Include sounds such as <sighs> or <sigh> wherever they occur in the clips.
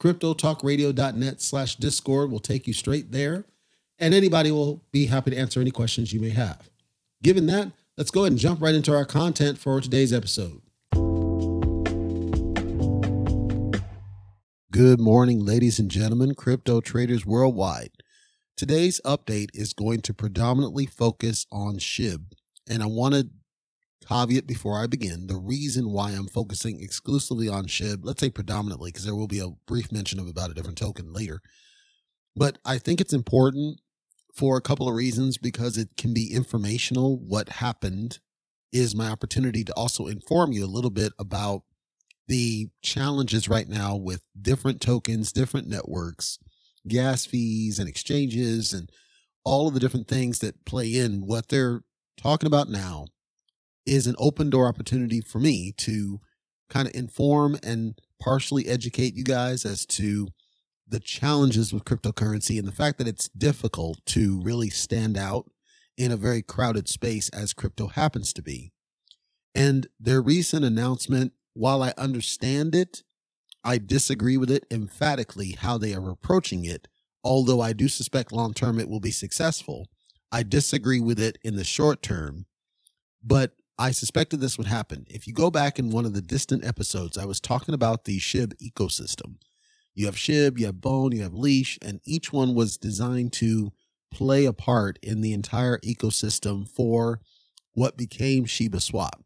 CryptoTalkRadio.net slash Discord will take you straight there. And anybody will be happy to answer any questions you may have. Given that, let's go ahead and jump right into our content for today's episode. Good morning, ladies and gentlemen, crypto traders worldwide. Today's update is going to predominantly focus on SHIB. And I want to caveat before I begin the reason why I'm focusing exclusively on SHIB, let's say predominantly, because there will be a brief mention of about a different token later. But I think it's important for a couple of reasons because it can be informational. What happened is my opportunity to also inform you a little bit about the challenges right now with different tokens, different networks, gas fees and exchanges and all of the different things that play in what they're talking about now is an open door opportunity for me to kind of inform and partially educate you guys as to the challenges with cryptocurrency and the fact that it's difficult to really stand out in a very crowded space as crypto happens to be. And their recent announcement while I understand it, I disagree with it emphatically how they are approaching it. Although I do suspect long term it will be successful, I disagree with it in the short term. But I suspected this would happen. If you go back in one of the distant episodes, I was talking about the SHIB ecosystem. You have SHIB, you have Bone, you have Leash, and each one was designed to play a part in the entire ecosystem for what became Shiba Swap.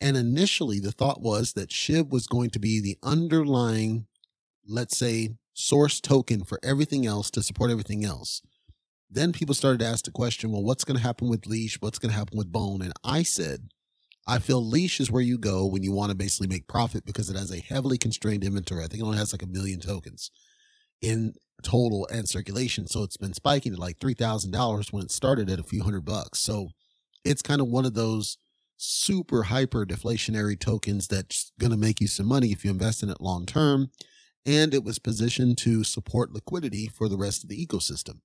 And initially, the thought was that SHIB was going to be the underlying, let's say, source token for everything else to support everything else. Then people started to ask the question, well, what's going to happen with Leash? What's going to happen with Bone? And I said, I feel Leash is where you go when you want to basically make profit because it has a heavily constrained inventory. I think it only has like a million tokens in total and circulation. So it's been spiking to like $3,000 when it started at a few hundred bucks. So it's kind of one of those super hyper deflationary tokens that's going to make you some money if you invest in it long term. And it was positioned to support liquidity for the rest of the ecosystem.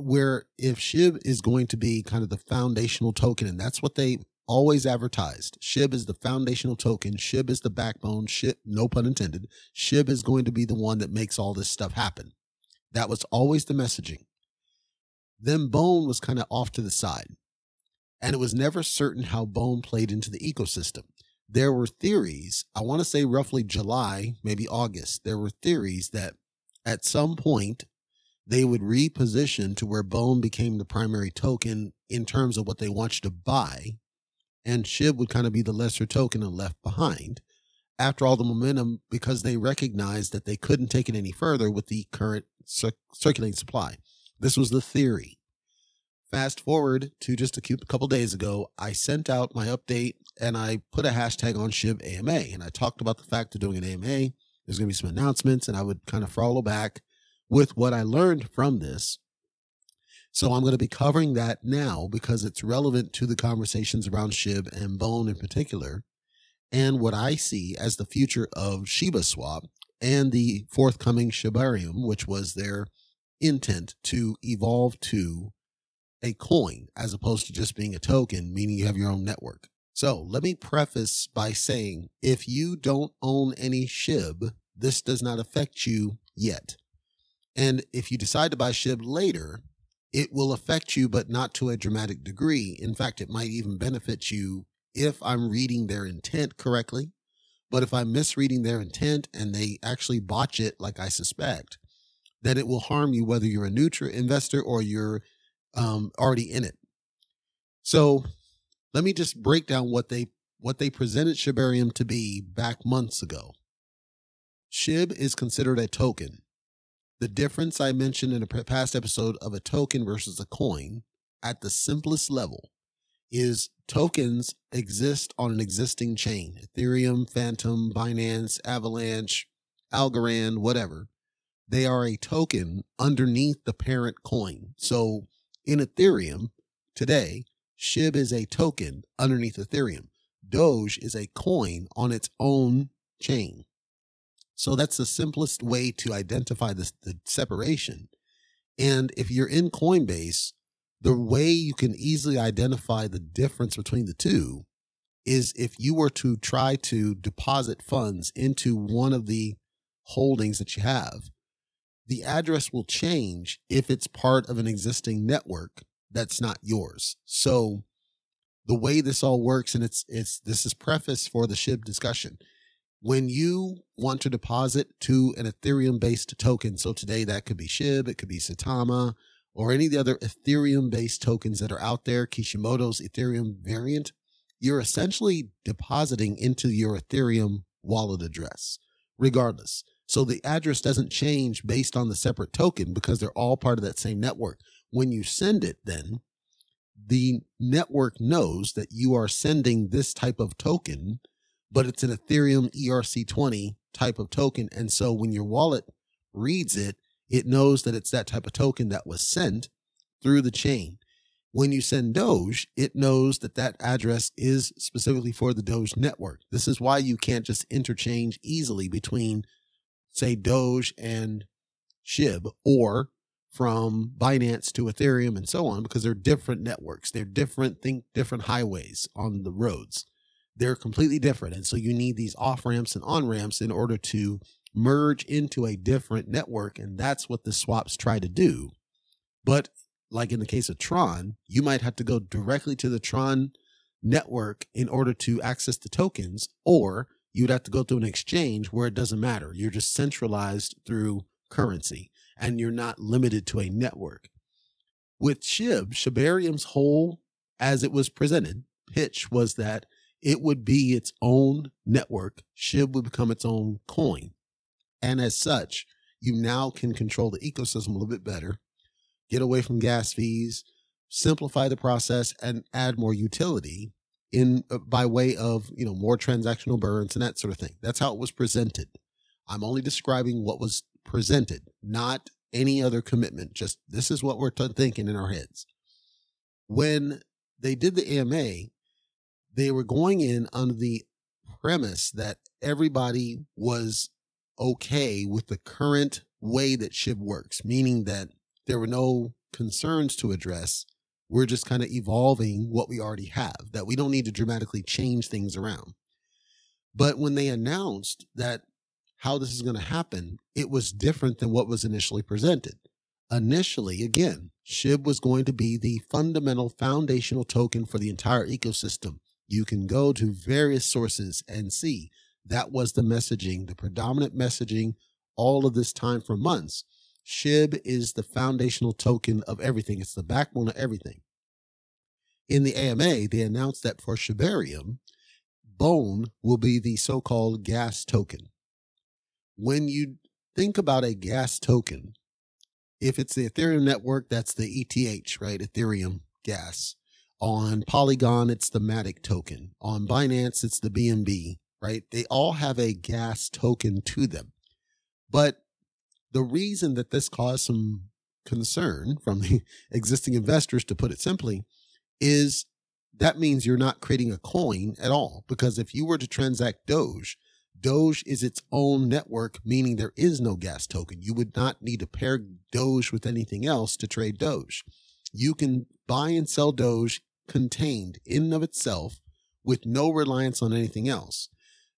Where if SHIB is going to be kind of the foundational token, and that's what they always advertised. SHIB is the foundational token. SHIB is the backbone. SHIB, no pun intended. SHIB is going to be the one that makes all this stuff happen. That was always the messaging. Then Bone was kind of off to the side and it was never certain how bone played into the ecosystem. There were theories, I want to say roughly July, maybe August, there were theories that at some point they would reposition to where bone became the primary token in terms of what they want you to buy, and SHIB would kind of be the lesser token and left behind after all the momentum because they recognized that they couldn't take it any further with the current cir- circulating supply. This was the theory. Fast forward to just a couple days ago, I sent out my update and I put a hashtag on SHIB AMA and I talked about the fact of doing an AMA. There's going to be some announcements and I would kind of follow back with what I learned from this. So I'm going to be covering that now because it's relevant to the conversations around SHIB and Bone in particular and what I see as the future of Shiba Swap and the forthcoming Shibarium, which was their intent to evolve to a coin as opposed to just being a token, meaning you have your own network. So let me preface by saying if you don't own any SHIB, this does not affect you yet. And if you decide to buy SHIB later, it will affect you, but not to a dramatic degree. In fact, it might even benefit you if I'm reading their intent correctly. But if I'm misreading their intent and they actually botch it, like I suspect, then it will harm you whether you're a neutral investor or you're um, already in it. So let me just break down what they what they presented Shibarium to be back months ago. SHIB is considered a token. The difference I mentioned in a past episode of a token versus a coin at the simplest level is tokens exist on an existing chain Ethereum, Fantom, Binance, Avalanche, Algorand, whatever. They are a token underneath the parent coin. So in Ethereum today, SHIB is a token underneath Ethereum. Doge is a coin on its own chain. So that's the simplest way to identify this, the separation. And if you're in Coinbase, the way you can easily identify the difference between the two is if you were to try to deposit funds into one of the holdings that you have, the address will change if it's part of an existing network that's not yours. So the way this all works, and it's it's this is preface for the SHIB discussion. When you want to deposit to an Ethereum based token, so today that could be SHIB, it could be Saitama, or any of the other Ethereum based tokens that are out there, Kishimoto's Ethereum variant, you're essentially depositing into your Ethereum wallet address, regardless. So the address doesn't change based on the separate token because they're all part of that same network. When you send it, then the network knows that you are sending this type of token, but it's an Ethereum ERC20 type of token. And so when your wallet reads it, it knows that it's that type of token that was sent through the chain. When you send Doge, it knows that that address is specifically for the Doge network. This is why you can't just interchange easily between, say, Doge and SHIB or from Binance to Ethereum and so on, because they're different networks. They're different, think different highways on the roads. They're completely different. And so you need these off ramps and on ramps in order to merge into a different network. And that's what the swaps try to do. But like in the case of Tron, you might have to go directly to the Tron network in order to access the tokens, or you'd have to go through an exchange where it doesn't matter. You're just centralized through currency and you're not limited to a network. With SHIB, Shibarium's whole, as it was presented, pitch was that it would be its own network. SHIB would become its own coin. And as such, you now can control the ecosystem a little bit better, get away from gas fees, simplify the process, and add more utility in uh, by way of you know more transactional burns and that sort of thing. That's how it was presented. I'm only describing what was presented, not any other commitment. Just this is what we're t- thinking in our heads. When they did the AMA, they were going in under the premise that everybody was okay with the current way that SHIB works, meaning that there were no concerns to address. We're just kind of evolving what we already have, that we don't need to dramatically change things around. But when they announced that how this is going to happen, it was different than what was initially presented. Initially, again, SHIB was going to be the fundamental foundational token for the entire ecosystem. You can go to various sources and see that was the messaging, the predominant messaging all of this time for months. SHIB is the foundational token of everything. It's the backbone of everything. In the AMA, they announced that for Shibarium, Bone will be the so-called gas token. When you think about a gas token, if it's the Ethereum network, that's the ETH, right? Ethereum gas. On Polygon, it's the Matic token. On Binance, it's the BNB right? They all have a gas token to them. But the reason that this caused some concern from the <laughs> existing investors, to put it simply, is that means you're not creating a coin at all. Because if you were to transact Doge, Doge is its own network, meaning there is no gas token. You would not need to pair Doge with anything else to trade Doge. you can buy and sell Doge contained in and of itself with no reliance on anything else.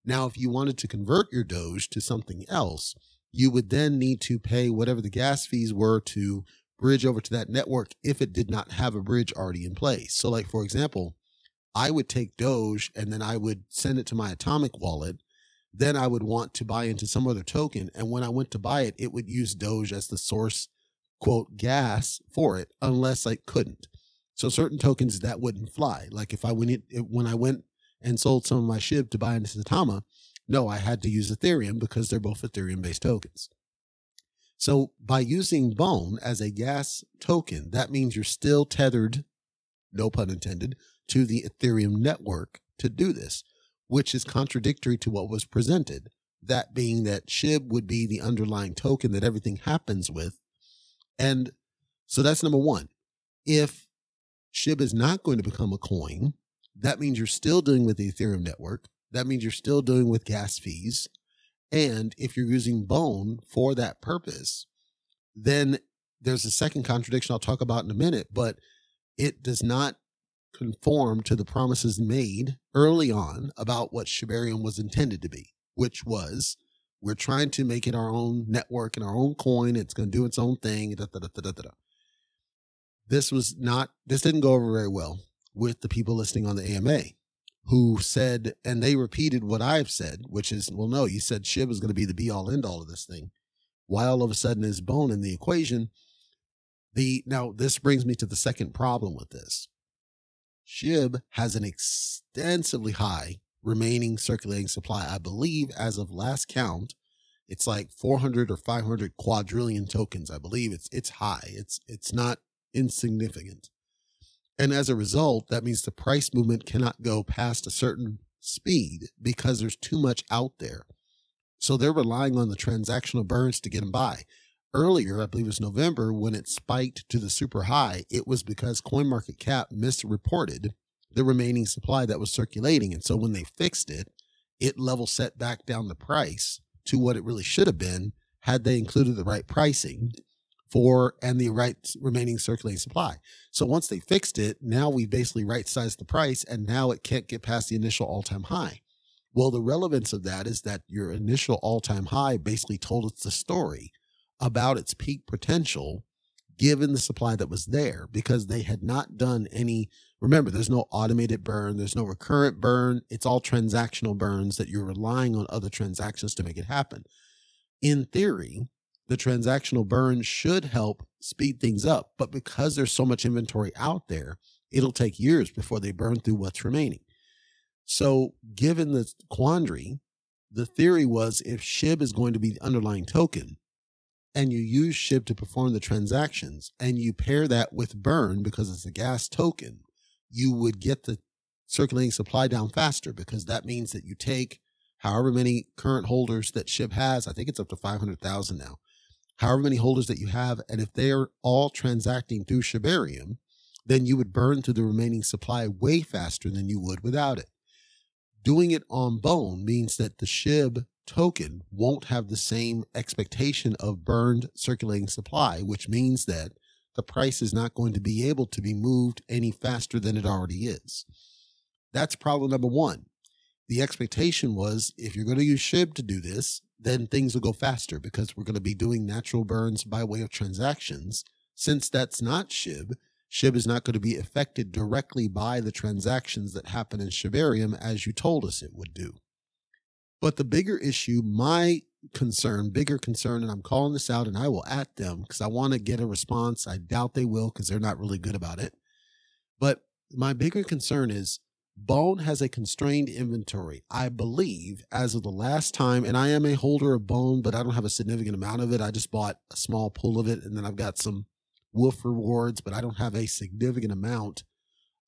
Now, if you wanted to convert your Doge to something else, you would then need to pay whatever the gas fees were to bridge over to that network if it did not have a bridge already in place. So, like, for example, I would take Doge and then I would send it to my Atomic wallet. Then I would want to buy into some other token. And when I went to buy it, it would use Doge as the source, quote, gas for it, unless I couldn't. So certain tokens that wouldn't fly. Like if I went, when I went and sold some of my SHIB to buy into Saitama, no, I had to use Ethereum because they're both Ethereum based tokens. So by using Bone as a gas token, that means you're still tethered, no pun intended, to the Ethereum network to do this, which is contradictory to what was presented. That being that SHIB would be the underlying token that everything happens with. And so that's number one. If SHIB is not going to become a coin, that means you're still doing with the Ethereum network. That means you're still doing with gas fees. And if you're using Bone for that purpose, then there's a second contradiction I'll talk about in a minute, but it does not conform to the promises made early on about what Shibarium was intended to be, which was we're trying to make it our own network and our own coin. It's going to do its own thing. Da, da, da, this was not, this didn't go over very well with the people listening on the AMA who said, and they repeated what I've said, which is, well, no, you said SHIB is going to be the be all end all of this thing. Why all of a sudden is bone in the equation? The now this brings me to the second problem with this. SHIB has an extensively high remaining circulating supply. I believe as of last count, it's like 400 or 500 quadrillion tokens. I believe it's it's high. It's it's not insignificant. And as a result, that means the price movement cannot go past a certain speed because there's too much out there. So they're relying on the transactional burns to get them by. Earlier, I believe it was November, when it spiked to the super high, it was because CoinMarketCap misreported the remaining supply that was circulating. And so when they fixed it, it level set back down the price to what it really should have been had they included the right pricing for and the right remaining circulating supply. So once they fixed it, now we basically right sized the price and now it can't get past the initial all time high. Well, the relevance of that is that your initial all time high basically told us the story about its peak potential given the supply that was there because they had not done any. Remember, there's no automated burn, there's no recurrent burn. It's all transactional burns that you're relying on other transactions to make it happen. In theory, the transactional burn should help speed things up. But because there's so much inventory out there, it'll take years before they burn through what's remaining. So, given the quandary, the theory was if SHIB is going to be the underlying token and you use SHIB to perform the transactions and you pair that with burn because it's a gas token, you would get the circulating supply down faster because that means that you take however many current holders that SHIB has. I think it's up to 500,000 now however many holders that you have, and if they're all transacting through Shibarium, then you would burn through the remaining supply way faster than you would without it. Doing it on Bone means that the SHIB token won't have the same expectation of burned circulating supply, which means that the price is not going to be able to be moved any faster than it already is. That's problem number one. The expectation was if you're going to use SHIB to do this, then things will go faster because we're going to be doing natural burns by way of transactions. Since that's not SHIB, SHIB is not going to be affected directly by the transactions that happen in Shibarium as you told us it would do. But the bigger issue, my concern, bigger concern, and I'm calling this out and I will at them because I want to get a response. I doubt they will because they're not really good about it. But my bigger concern is Bone has a constrained inventory, I believe, as of the last time. And I am a holder of Bone, but I don't have a significant amount of it. I just bought a small pool of it, and then I've got some Wolf rewards, but I don't have a significant amount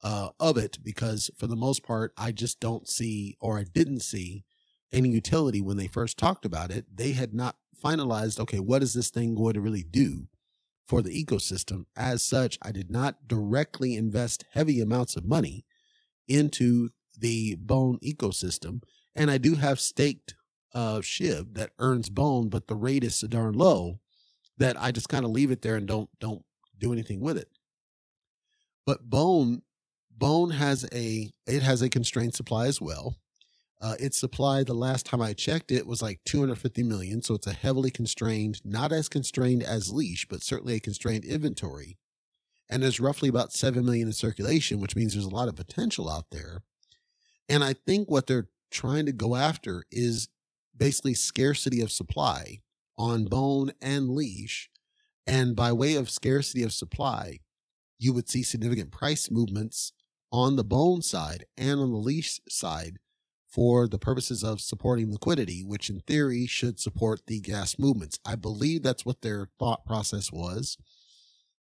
uh, of it because, for the most part, I just don't see, or I didn't see, any utility when they first talked about it. They had not finalized, okay, what is this thing going to really do? For the ecosystem. As such, I did not directly invest heavy amounts of money into the bone ecosystem. And I do have staked uh, SHIB that earns bone, but the rate is so darn low that I just kind of leave it there and don't don't do anything with it. But bone, bone has a it has a constrained supply as well. Uh, its supply, the last time I checked it, was like 250 million. So it's a heavily constrained, not as constrained as leash, but certainly a constrained inventory. And there's roughly about 7 million in circulation, which means there's a lot of potential out there. And I think what they're trying to go after is basically scarcity of supply on bone and leash. And by way of scarcity of supply, you would see significant price movements on the bone side and on the leash side for the purposes of supporting liquidity, which in theory should support the gas movements. I believe that's what their thought process was.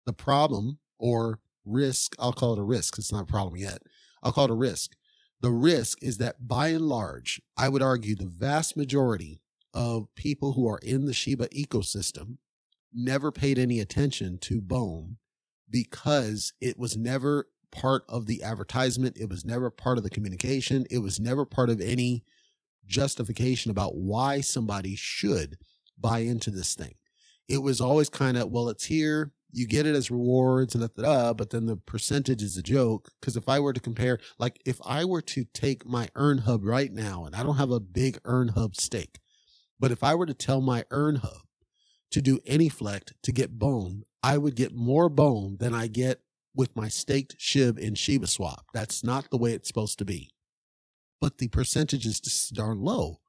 The problem or risk, I'll call it a risk. It's not a problem yet. I'll call it a risk. The risk is that by and large, I would argue the vast majority of people who are in the Shiba ecosystem never paid any attention to Bone because it was never part of the advertisement. It was never part of the communication. It was never part of any justification about why somebody should buy into this thing. It was always kind of, well, it's here. You get it as rewards and da, da, da, but then the percentage is a joke. Because if I were to compare, like if I were to take my Earn Hub right now, and I don't have a big Earn Hub stake, but if I were to tell my Earn Hub to do AnyFlect to get bone, I would get more bone than I get with my staked SHIB in Shiba Swap. That's not the way it's supposed to be. But the percentage is just darn low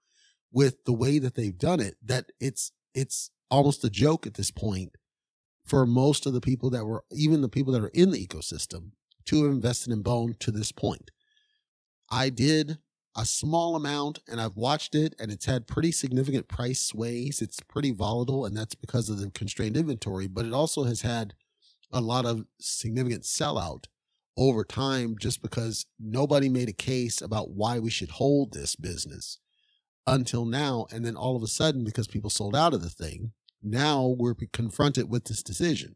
with the way that they've done it that it's it's almost a joke at this point for most of the people that were even the people that are in the ecosystem to have invested in bone to this point. I did a small amount and I've watched it and it's had pretty significant price sways. It's pretty volatile and that's because of the constrained inventory, but it also has had a lot of significant sellout over time just because nobody made a case about why we should hold this business until now. And then all of a sudden, because people sold out of the thing, now we're confronted with this decision.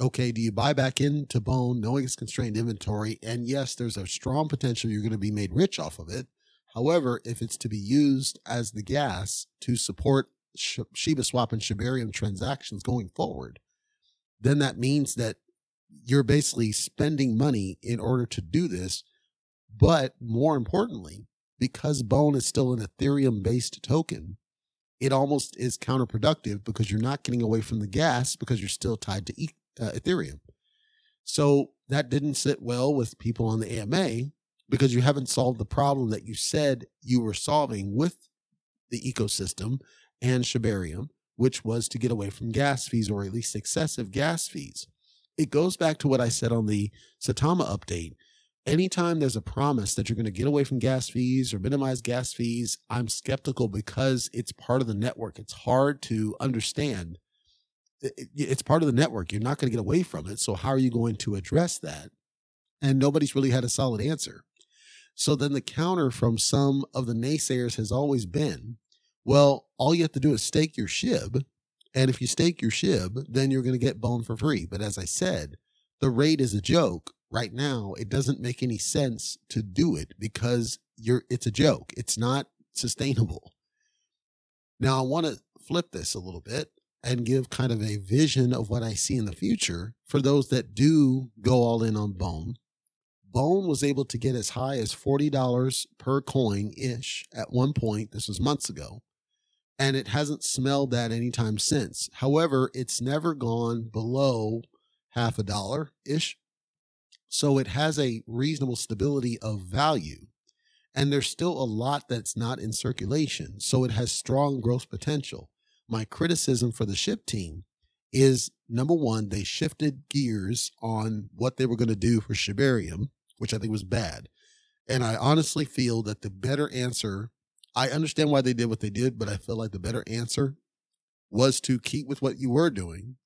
Okay, do you buy back into Bone knowing it's constrained inventory? And yes, there's a strong potential you're going to be made rich off of it. However, if it's to be used as the gas to support Shiba Swap and Shibarium transactions going forward, then that means that you're basically spending money in order to do this. But more importantly, because Bone is still an Ethereum based token, it almost is counterproductive because you're not getting away from the gas because you're still tied to uh, Ethereum. So that didn't sit well with people on the AMA because you haven't solved the problem that you said you were solving with the ecosystem and Shibarium which was to get away from gas fees or at least excessive gas fees. It goes back to what I said on the Saitama update. Anytime there's a promise that you're going to get away from gas fees or minimize gas fees, I'm skeptical because it's part of the network. It's hard to understand. It's part of the network. You're not going to get away from it. So, how are you going to address that? And nobody's really had a solid answer. So, then the counter from some of the naysayers has always been well, all you have to do is stake your SHIB. And if you stake your SHIB, then you're going to get bone for free. But as I said, the rate is a joke. Right now, it doesn't make any sense to do it because you're it's a joke. It's not sustainable. Now, I want to flip this a little bit and give kind of a vision of what I see in the future for those that do go all in on Bone. Bone was able to get as high as $40 per coin ish at one point. This was months ago and it hasn't smelled that anytime since. However, it's never gone below half a dollar ish. So it has a reasonable stability of value. And there's still a lot that's not in circulation. So it has strong growth potential. My criticism for the SHIB team is number one, they shifted gears on what they were going to do for Shibarium, which I think was bad. And I honestly feel that the better answer I understand why they did what they did, but I feel like the better answer was to keep with what you were doing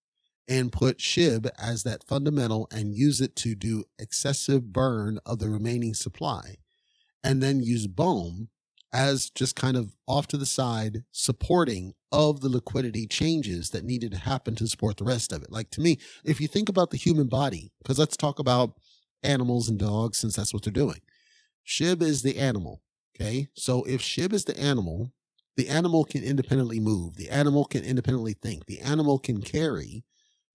and put SHIB as that fundamental and use it to do excessive burn of the remaining supply. And then use BONE as just kind of off to the side supporting of the liquidity changes that needed to happen to support the rest of it. Like to me, if you think about the human body, because let's talk about animals and dogs since that's what they're doing. SHIB is the animal. Okay. So if Shib is the animal, the animal can independently move. The animal can independently think. The animal can carry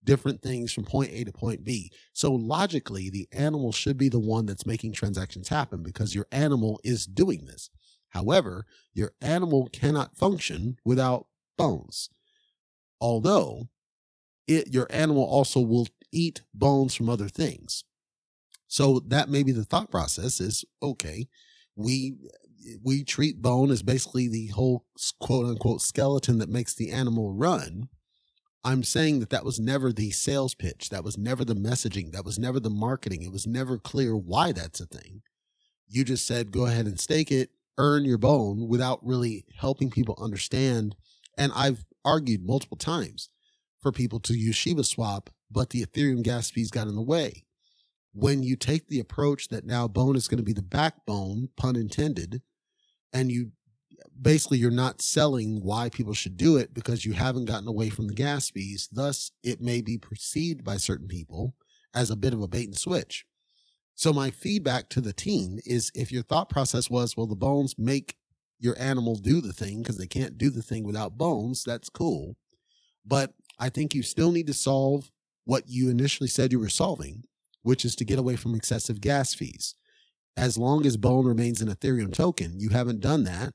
different things from point A to point B. So logically, the animal should be the one that's making transactions happen because your animal is doing this. However, your animal cannot function without bones. Although it, your animal also will eat bones from other things. So that may be the thought process is okay, we we treat bone as basically the whole quote unquote skeleton that makes the animal run. I'm saying that that was never the sales pitch. That was never the messaging. That was never the marketing. It was never clear why that's a thing. You just said, go ahead and stake it, earn your bone without really helping people understand. And I've argued multiple times for people to use Shiba Swap, but the Ethereum gas fees got in the way. When you take the approach that now bone is going to be the backbone, pun intended, and you basically you're not selling why people should do it because you haven't gotten away from the gas fees. Thus, it may be perceived by certain people as a bit of a bait and switch. So my feedback to the team is if your thought process was, well, the bones make your animal do the thing because they can't do the thing without bones, that's cool. But I think you still need to solve what you initially said you were solving, which is to get away from excessive gas fees. As long as Bone remains an Ethereum token, you haven't done that.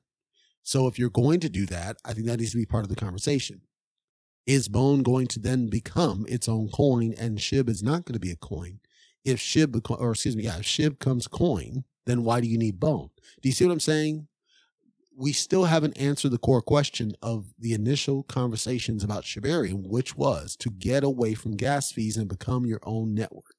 So if you're going to do that, I think that needs to be part of the conversation. Is Bone going to then become its own coin and SHIB is not going to be a coin? if SHIB, or excuse me, yeah, if SHIB comes coin, then why do you need bone? Do you see what I'm saying? We still haven't answered the core question of the initial conversations about Shibarium, which was to get away from gas fees and become your own network.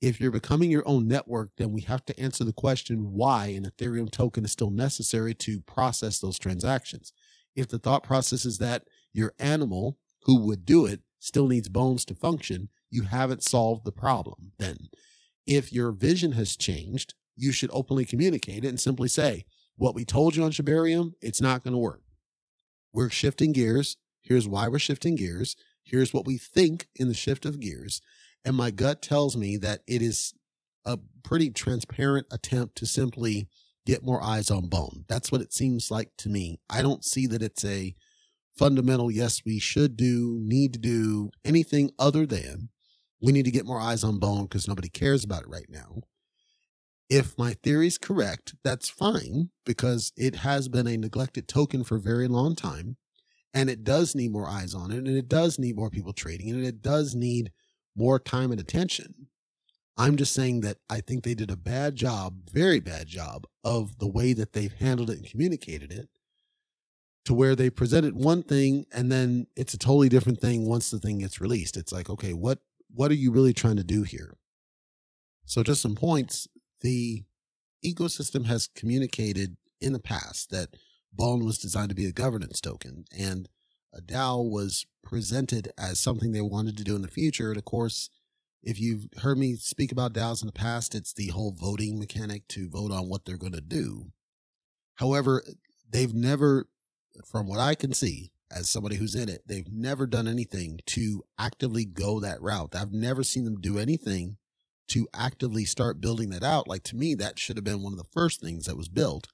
If you're becoming your own network, then we have to answer the question why an Ethereum token is still necessary to process those transactions. If the thought process is that your animal who would do it still needs bones to function, you haven't solved the problem then. If your vision has changed, you should openly communicate it and simply say, what we told you on Shibarium, it's not going to work. We're shifting gears. Here's why we're shifting gears. Here's what we think in the shift of gears. And my gut tells me that it is a pretty transparent attempt to simply get more eyes on bone. That's what it seems like to me. I don't see that it's a fundamental, yes, we should do, need to do anything other than we need to get more eyes on bone because nobody cares about it right now. If my theory is correct, that's fine because it has been a neglected token for a very long time and it does need more eyes on it and it does need more people trading and it does need more time and attention. I'm just saying that I think they did a bad job, very bad job of the way that they've handled it and communicated it to where they presented one thing and then it's a totally different thing once the thing gets released. It's like, okay, what what are you really trying to do here? So just some points. The ecosystem has communicated in the past that Bone was designed to be a governance token and DAO was presented as something they wanted to do in the future. And of course, if you've heard me speak about DAOs in the past, it's the whole voting mechanic to vote on what they're going to do. However, they've never from what I can see, as somebody who's in it, they've never done anything to actively go that route. I've never seen them do anything to actively start building that out. Like to me, that should have been one of the first things that was built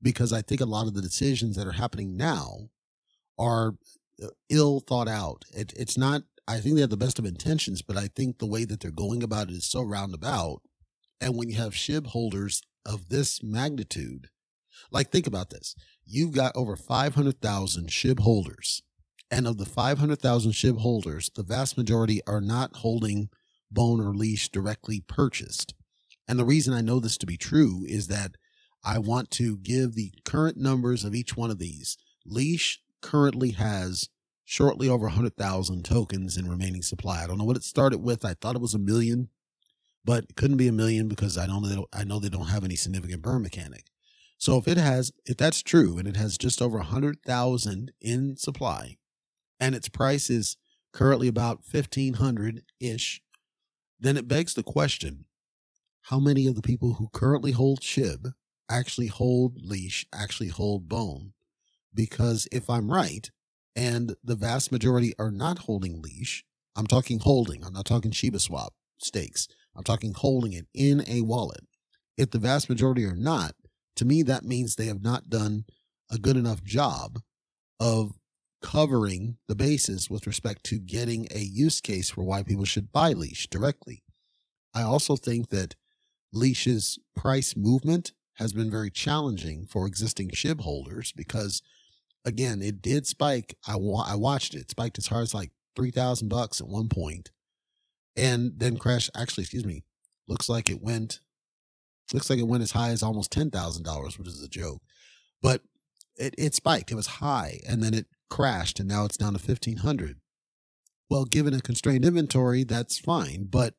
because I think a lot of the decisions that are happening now are uh, ill thought out. It, it's not, I think they have the best of intentions, but I think the way that they're going about it is so roundabout. And when you have SHIB holders of this magnitude, like think about this you've got over 500,000 SHIB holders. And of the 500,000 SHIB holders, the vast majority are not holding bone or leash directly purchased. And the reason I know this to be true is that I want to give the current numbers of each one of these. Leash currently has shortly over 100,000 tokens in remaining supply. I don't know what it started with. I thought it was a million, but it couldn't be a million because I know I know they don't have any significant burn mechanic. So if it has, if that's true, and it has just over a hundred thousand in supply, and its price is currently about fifteen hundred ish, then it begs the question: How many of the people who currently hold SHIB actually hold leash, actually hold bone? Because if I'm right, and the vast majority are not holding leash, I'm talking holding. I'm not talking Shiba Swap stakes. I'm talking holding it in a wallet. If the vast majority are not, to me, that means they have not done a good enough job of covering the bases with respect to getting a use case for why people should buy Leash directly. I also think that Leash's price movement has been very challenging for existing SHIB holders because, again, it did spike. I, wa- I watched it. it spiked as hard as like 3000 bucks at one point. And then crash actually excuse me looks like it went looks like it went as high as almost $10,000 which is a joke. But it, it spiked. It was high and then it crashed and now it's down to 1500 well given a constrained inventory that's fine but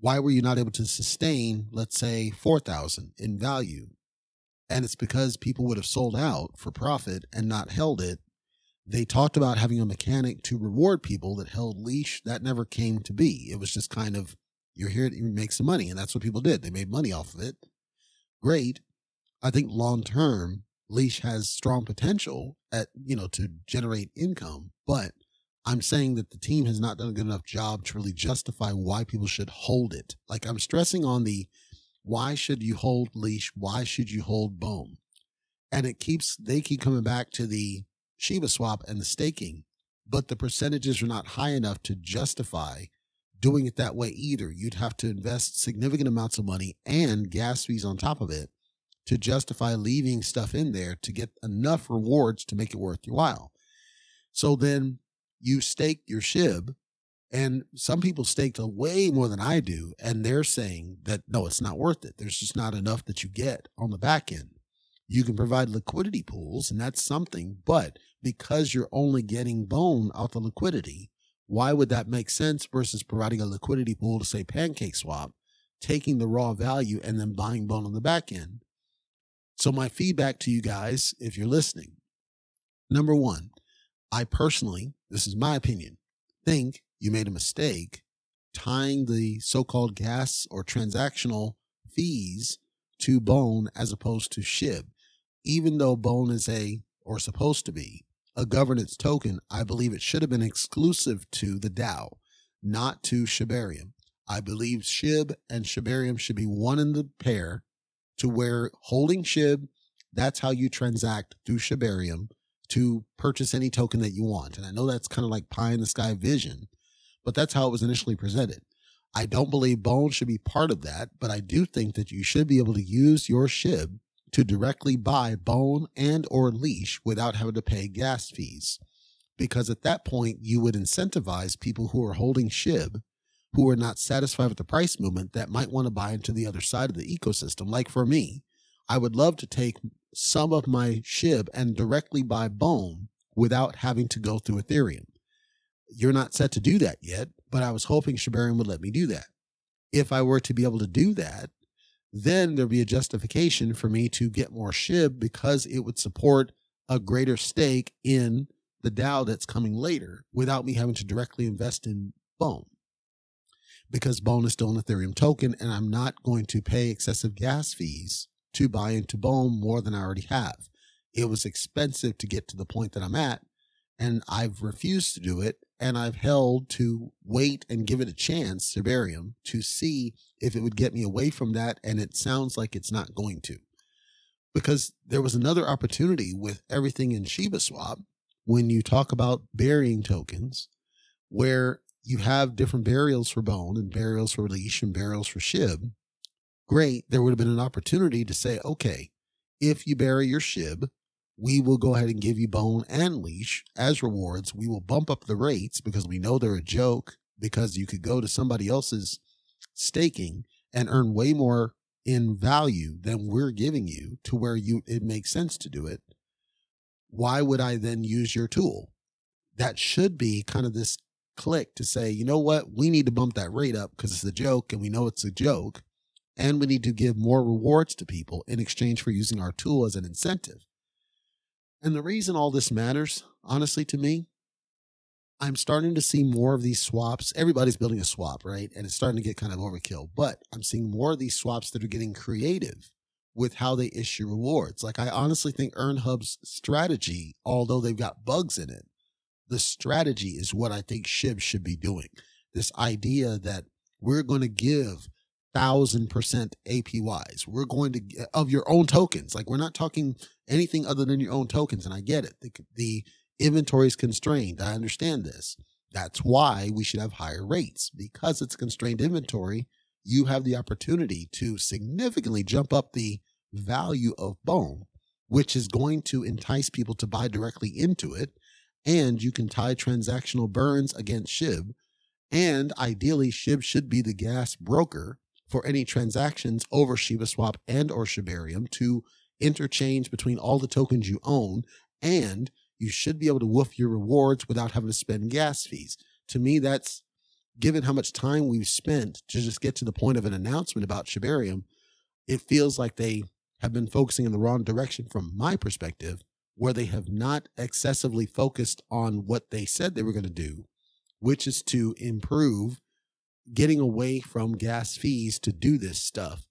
why were you not able to sustain let's say 4000 in value and it's because people would have sold out for profit and not held it they talked about having a mechanic to reward people that held leash. That never came to be. It was just kind of, you're here to make some money. And that's what people did. They made money off of it. Great. I think long term, leash has strong potential at, you know, to generate income. But I'm saying that the team has not done a good enough job to really justify why people should hold it. Like I'm stressing on the why should you hold leash? Why should you hold bone? And it keeps, they keep coming back to the, Shiba swap and the staking, but the percentages are not high enough to justify doing it that way either. You'd have to invest significant amounts of money and gas fees on top of it to justify leaving stuff in there to get enough rewards to make it worth your while. So then you stake your SHIB, and some people staked way more than I do, and they're saying that no, it's not worth it. There's just not enough that you get on the back end. You can provide liquidity pools, and that's something, but because you're only getting bone out the liquidity, why would that make sense versus providing a liquidity pool to say pancake swap, taking the raw value and then buying bone on the back end? So my feedback to you guys, if you're listening, number one, I personally, this is my opinion, think you made a mistake tying the so-called gas or transactional fees to bone as opposed to SHIB. Even though bone is a or supposed to be a governance token, I believe it should have been exclusive to the DAO, not to Shibarium. I believe SHIB and Shibarium should be one in the pair to where holding SHIB, that's how you transact through Shibarium to purchase any token that you want. And I know that's kind of like pie in the sky vision, but that's how it was initially presented. I don't believe Bone should be part of that, but I do think that you should be able to use your SHIB to directly buy bone and or leash without having to pay gas fees. Because at that point you would incentivize people who are holding shib who are not satisfied with the price movement that might want to buy into the other side of the ecosystem. Like for me i would love to take some of my shib and directly buy bone without having to go through ethereum you're not set to do that yet but i was hoping shibarium would let me do that if i were to be able to do that then there'd be a justification for me to get more SHIB because it would support a greater stake in the DAO that's coming later without me having to directly invest in Bone. Because Bone is still an Ethereum token and I'm not going to pay excessive gas fees to buy into Bone more than I already have. It was expensive to get to the point that I'm at and I've refused to do it and I've held to wait and give it a chance, Shibarium, to see if it would get me away from that. And it sounds like it's not going to. Because there was another opportunity with everything in Shiba Swap when you talk about burying tokens, where you have different burials for bone and burials for leash and burials for shib. Great. There would have been an opportunity to say, okay, if you bury your shib, we will go ahead and give you bone and leash as rewards. We will bump up the rates because we know they're a joke because you could go to somebody else's staking and earn way more in value than we're giving you to where you it makes sense to do it. Why would I then use your tool? That should be kind of this click to say, you know what, we need to bump that rate up because it's a joke and we know it's a joke. And we need to give more rewards to people in exchange for using our tool as an incentive. And the reason all this matters, honestly, to me, I'm starting to see more of these swaps. Everybody's building a swap, right? And it's starting to get kind of overkill. But I'm seeing more of these swaps that are getting creative with how they issue rewards. Like I honestly think EarnHub's strategy, although they've got bugs in it, the strategy is what I think SHIB should be doing. This idea that we're going to give thousand percent APYs. We're going to of your own tokens. Like we're not talking anything other than your own tokens. And I get it. The, the Inventory is constrained. I understand this. That's why we should have higher rates because it's constrained inventory. You have the opportunity to significantly jump up the value of bone, which is going to entice people to buy directly into it. And you can tie transactional burns against SHIB. And ideally, SHIB should be the gas broker for any transactions over ShibaSwap and or Shibarium to interchange between all the tokens you own. And you should be able to woof your rewards without having to spend gas fees. To me, that's given how much time we've spent to just get to the point of an announcement about Shibarium, it feels like they have been focusing in the wrong direction from my perspective, where they have not excessively focused on what they said they were going to do, which is to improve getting away from gas fees to do this stuff,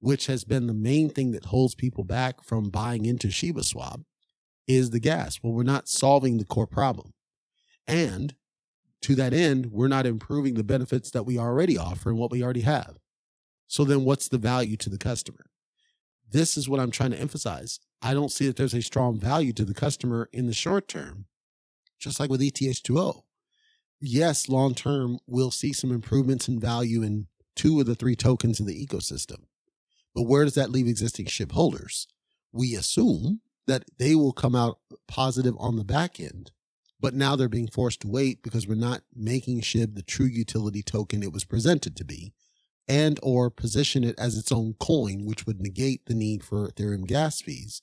which has been the main thing that holds people back from buying into ShibaSwap is the gas. Well, we're not solving the core problem. And to that end, we're not improving the benefits that we already offer and what we already have. So then what's the value to the customer? This is what I'm trying to emphasize. I don't see that there's a strong value to the customer in the short term, just like with ETH2O. Yes, long term, we'll see some improvements in value in two of the three tokens in the ecosystem. But where does that leave existing SHIB holders? We assume that they will come out positive on the back end. But now they're being forced to wait because we're not making SHIB the true utility token it was presented to be and or position it as its own coin, which would negate the need for Ethereum gas fees.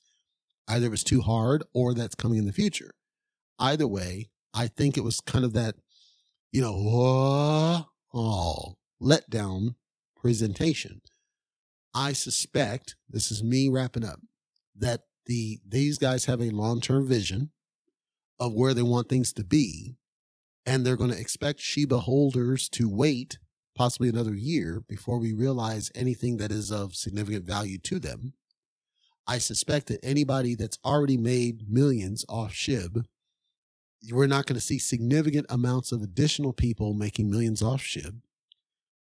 Either it was too hard or that's coming in the future. Either way, I think it was kind of that, you know, oh, letdown presentation. I suspect, this is me wrapping up, that the these guys have a long-term vision of where they want things to be and they're going to expect Shiba holders to wait possibly another year before we realize anything that is of significant value to them. I suspect that anybody that's already made millions off SHIB, we're not going to see significant amounts of additional people making millions off SHIB.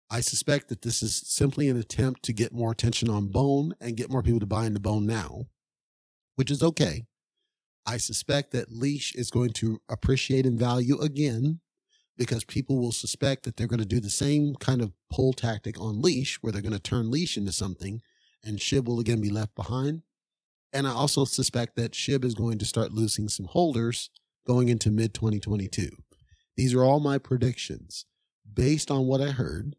I suspect that this is simply an attempt to get more attention on Bone and get more people to buy into Bone now which is okay. I suspect that Leash is going to appreciate in value again because people will suspect that they're going to do the same kind of pull tactic on Leash where they're going to turn Leash into something and Shib will again be left behind. And I also suspect that Shib is going to start losing some holders going into mid 2022. These are all my predictions based on what I heard.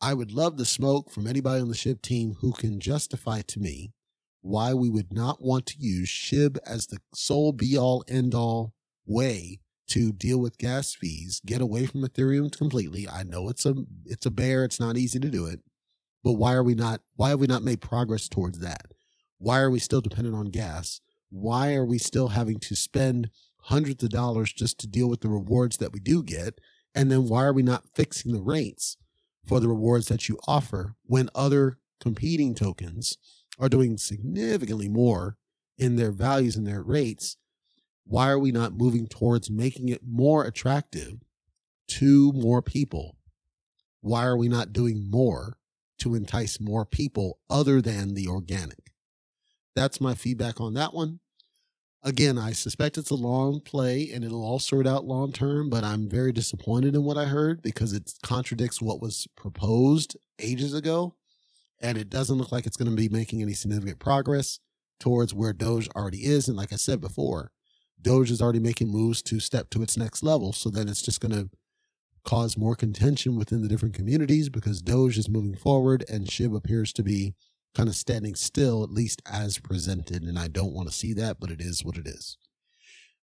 I would love the smoke from anybody on the Shib team who can justify to me why we would not want to use SHIB as the sole be all end all way to deal with gas fees, get away from Ethereum completely. I know it's a it's a bear, it's not easy to do it. But why are we not why have we not made progress towards that? Why are we still dependent on gas? Why are we still having to spend hundreds of dollars just to deal with the rewards that we do get? And then why are we not fixing the rates for the rewards that you offer when other competing tokens are doing significantly more in their values and their rates, why are we not moving towards making it more attractive to more people? Why are we not doing more to entice more people other than the organic? That's my feedback on that one. Again, I suspect it's a long play and it'll all sort out long term, but I'm very disappointed in what I heard because it contradicts what was proposed ages ago and it doesn't look like it's going to be making any significant progress towards where Doge already is. And like I said before, Doge is already making moves to step to its next level. So then it's just going to cause more contention within the different communities because Doge is moving forward and Shib appears to be kind of standing still, at least as presented. And I don't want to see that, but it is what it is.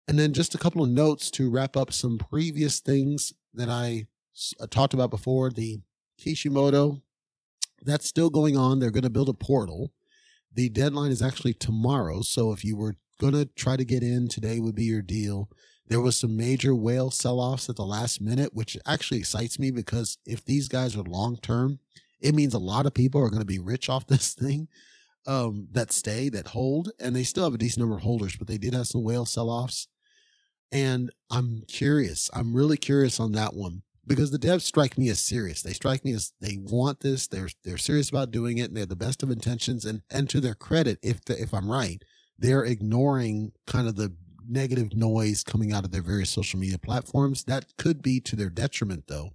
And then just a couple of notes to wrap up some previous things that I uh, talked about before. The Kishimoto that's still going on. They're going to build a portal. The deadline is actually tomorrow. So if you were going to try to get in, today would be your deal. There was some major whale sell offs at the last minute, which actually excites me because if these guys are long term, it means a lot of people are going to be rich off this <laughs> thing um, that stay, that hold, and they still have a decent number of holders, but they did have some whale sell offs. And I'm curious. I'm really curious on that one because the devs strike me as serious. They strike me as they want this. They're they're serious about doing it, and they have the best of intentions. And and to their credit, if the, if I'm right, they're ignoring kind of the negative noise coming out of their various social media platforms. That could be to their detriment, though.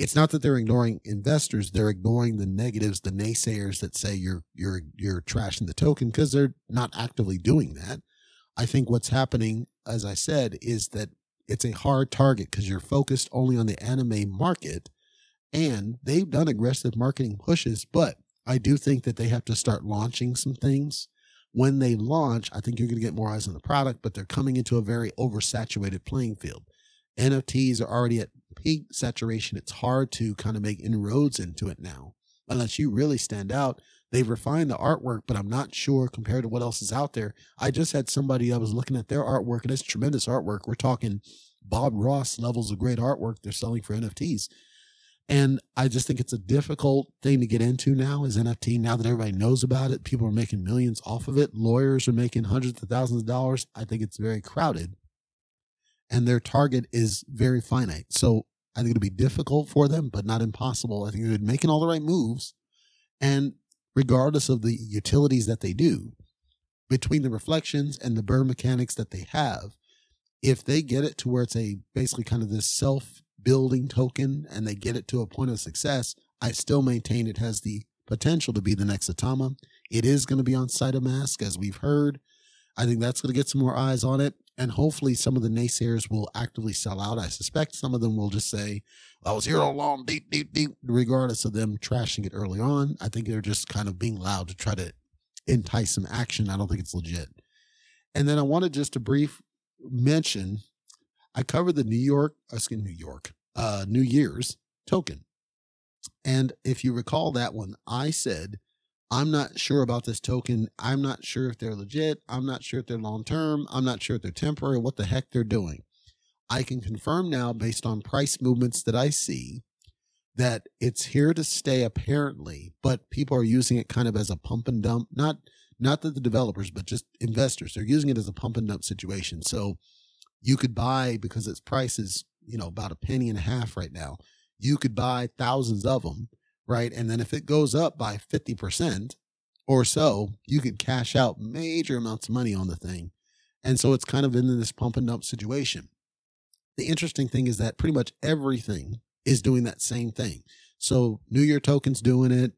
It's not that they're ignoring investors; they're ignoring the negatives, the naysayers that say you're you're you're trashing the token because they're not actively doing that. I think what's happening, as I said, is that it's a hard target because you're focused only on the anime market, and they've done aggressive marketing pushes, but I do think that they have to start launching some things when they launch, I think you're going to get more eyes on the product, but they're coming into a very oversaturated playing field. NFTs are already at peak saturation. It's hard to kind of make inroads into it now, unless you really stand out. They've refined the artwork, but I'm not sure compared to what else is out there. I just had somebody, I was looking at their artwork, and it's tremendous artwork. We're talking Bob Ross levels of great artwork they're selling for NFTs. And I just think it's a difficult thing to get into now is NFT. Now that everybody knows about it, people are making millions off of it. Lawyers are making hundreds of thousands of dollars. I think it's very crowded and their target is very finite. So I think it'll be difficult for them, but not impossible. I think they're making all the right moves. And regardless of the utilities that they do, between the reflections and the burn mechanics that they have, if they get it to where it's a basically kind of this self building token and they get it to a point of success, I still maintain it has the potential to be the next Saitama. It is going to be on Mask, as we've heard. I think that's going to get some more eyes on it. And hopefully, some of the naysayers will actively sell out. I suspect some of them will just say, I was here all along, deep, deep, deep, regardless of them trashing it early on. I think they're just kind of being loud to try to entice some action. I don't think it's legit. And then I wanted just a brief mention I covered the New York, excuse New York, uh, New Year's token. And if you recall that one, I said, I'm not sure about this token. I'm not sure if they're legit. I'm not sure if they're long term. I'm not sure if they're temporary, what the heck they're doing. I can confirm now, based on price movements that I see, that it's here to stay apparently, but people are using it kind of as a pump and dump. Not not that the developers, but just investors. They're using it as a pump and dump situation. So you could buy because its price is you know about a penny and a half right now you could buy thousands of them right? And then if it goes up by 50% or so you could cash out major amounts of money on the thing. And so it's kind of in this pump and dump situation. The interesting thing is that pretty much everything is doing that same thing. So new year tokens doing it.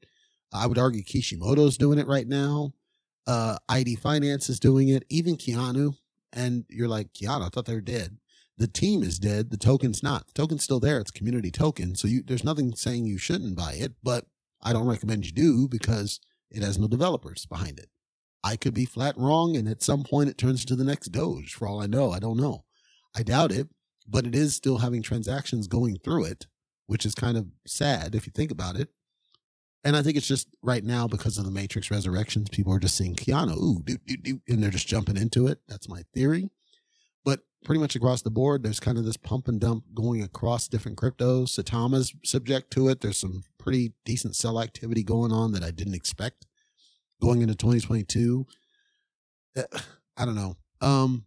I would argue kishimoto's doing it right now. Uh id finance is doing it. Even keanu and you're like, Keanu, I thought they were dead. The team is dead. The token's not. The token's still there. It's community token. So you, there's nothing saying you shouldn't buy it, but I don't recommend you do because it has no developers behind it. I could be flat wrong, and at some point it turns to the next Doge. For all I know, I don't know. I doubt it, but it is still having transactions going through it, which is kind of sad if you think about it. And I think it's just right now because of the Matrix Resurrections, people are just seeing Keanu, ooh, and they're just jumping into it. That's my theory. But pretty much across the board, there's kind of this pump and dump going across different cryptos. Saitama's subject to it. There's some pretty decent sell activity going on that I didn't expect going into 2022. Eh, <sighs> I don't know. Um,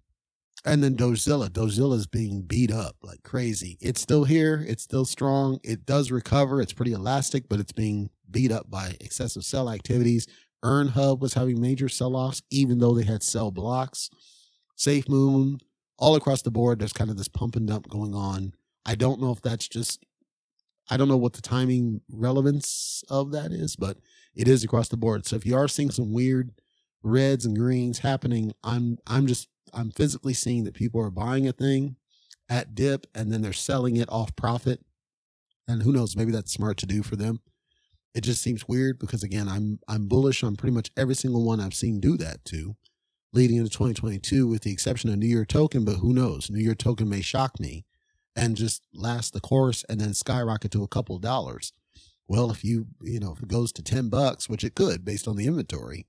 and then Dogzilla. Dogzilla is being beat up like crazy. It's still here. It's still strong. It does recover. It's pretty elastic, but it's being beat up by excessive sell activities. EarnHub was having major sell offs, even though they had sell blocks. SafeMoon, all across the board, there's kind of this pump and dump going on. I don't know if that's just, I don't know what the timing relevance of that is, but it is across the board. So if you are seeing some weird reds and greens happening, I'm, I'm just, I'm physically seeing that people are buying a thing at dip and then they're selling it off profit. And who knows, maybe that's smart to do for them it just seems weird because again, I'm I'm bullish on pretty much every single one I've seen do that to, leading into 2022, with the exception of New Year Token. But who knows? New Year Token may shock me, and just last the course and then skyrocket to a couple dollars. Well, if you you know if it goes to ten bucks, which it could based on the inventory,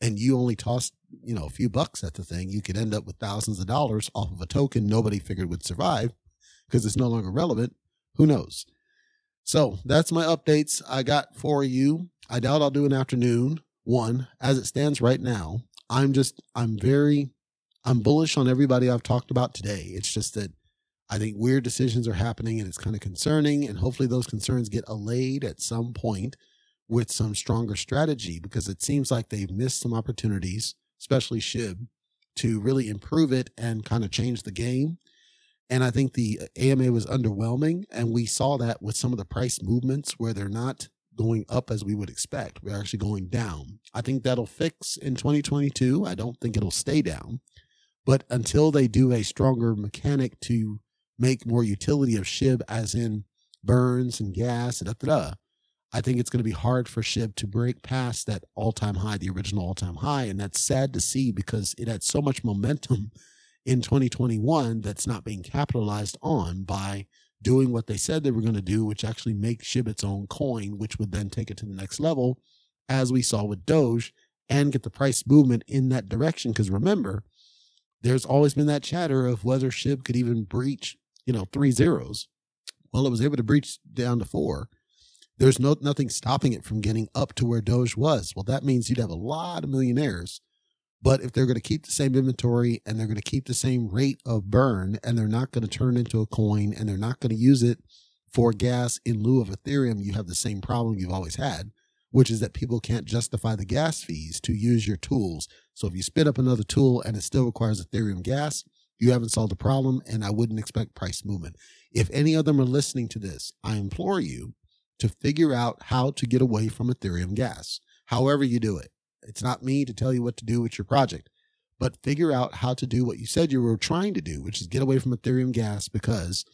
and you only toss you know a few bucks at the thing, you could end up with thousands of dollars off of a token nobody figured would survive because it's no longer relevant. Who knows? So that's my updates I got for you. I doubt I'll do an afternoon one as it stands right now. I'm just, I'm very, I'm bullish on everybody I've talked about today. It's just that I think weird decisions are happening and it's kind of concerning. And hopefully those concerns get allayed at some point with some stronger strategy because it seems like they've missed some opportunities, especially SHIB, to really improve it and kind of change the game. And I think the AMA was underwhelming. And we saw that with some of the price movements where they're not going up as we would expect. We're actually going down. I think that'll fix in 2022. I don't think it'll stay down. But until they do a stronger mechanic to make more utility of SHIB, as in burns and gas and da, da, da, I think it's going to be hard for SHIB to break past that all time high, the original all time high. And that's sad to see because it had so much momentum in 2021 that's not being capitalized on by doing what they said they were going to do, which actually make SHIB its own coin, which would then take it to the next level, as we saw with Doge, and get the price movement in that direction. Because remember, there's always been that chatter of whether SHIB could even breach, you know, three zeros. Well, it was able to breach down to four there's no nothing stopping it from getting up to where Doge was. Well, that means you'd have a lot of millionaires. But if they're going to keep the same inventory and they're going to keep the same rate of burn and they're not going to turn into a coin and they're not going to use it for gas in lieu of Ethereum, you have the same problem you've always had, which is that people can't justify the gas fees to use your tools. So if you spit up another tool and it still requires Ethereum gas, you haven't solved the problem and I wouldn't expect price movement. If any of them are listening to this, I implore you to figure out how to get away from Ethereum gas, however you do it. It's not me to tell you what to do with your project, but figure out how to do what you said you were trying to do, which is get away from Ethereum gas, because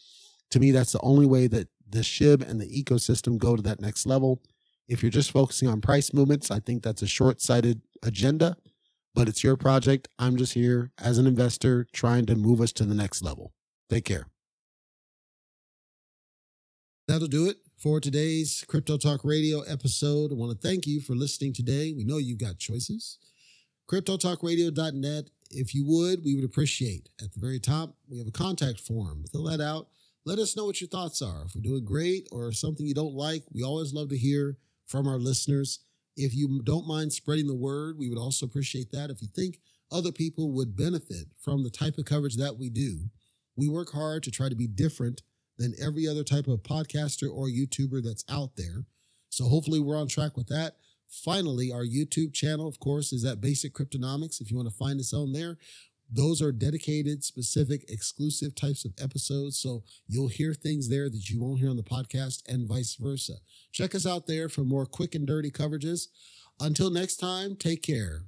to me, that's the only way that the SHIB and the ecosystem go to that next level. If you're just focusing on price movements, I think that's a short sighted agenda, but it's your project. I'm just here as an investor trying to move us to the next level. Take care. That'll do it for today's Crypto Talk Radio episode. I want to thank you for listening today. We know you've got choices. CryptoTalkRadio.net. If you would, we would appreciate. At the very top, we have a contact form. Fill that out. Let us know what your thoughts are. If we're doing great or something you don't like, we always love to hear from our listeners. If you don't mind spreading the word, we would also appreciate that. If you think other people would benefit from the type of coverage that we do, we work hard to try to be different than every other type of podcaster or YouTuber that's out there. So hopefully we're on track with that. Finally, our YouTube channel, of course, is at Basic Cryptonomics. If you want to find us on there, those are dedicated, specific, exclusive types of episodes. So you'll hear things there that you won't hear on the podcast and vice versa. Check us out there for more quick and dirty coverages. Until next time, take care.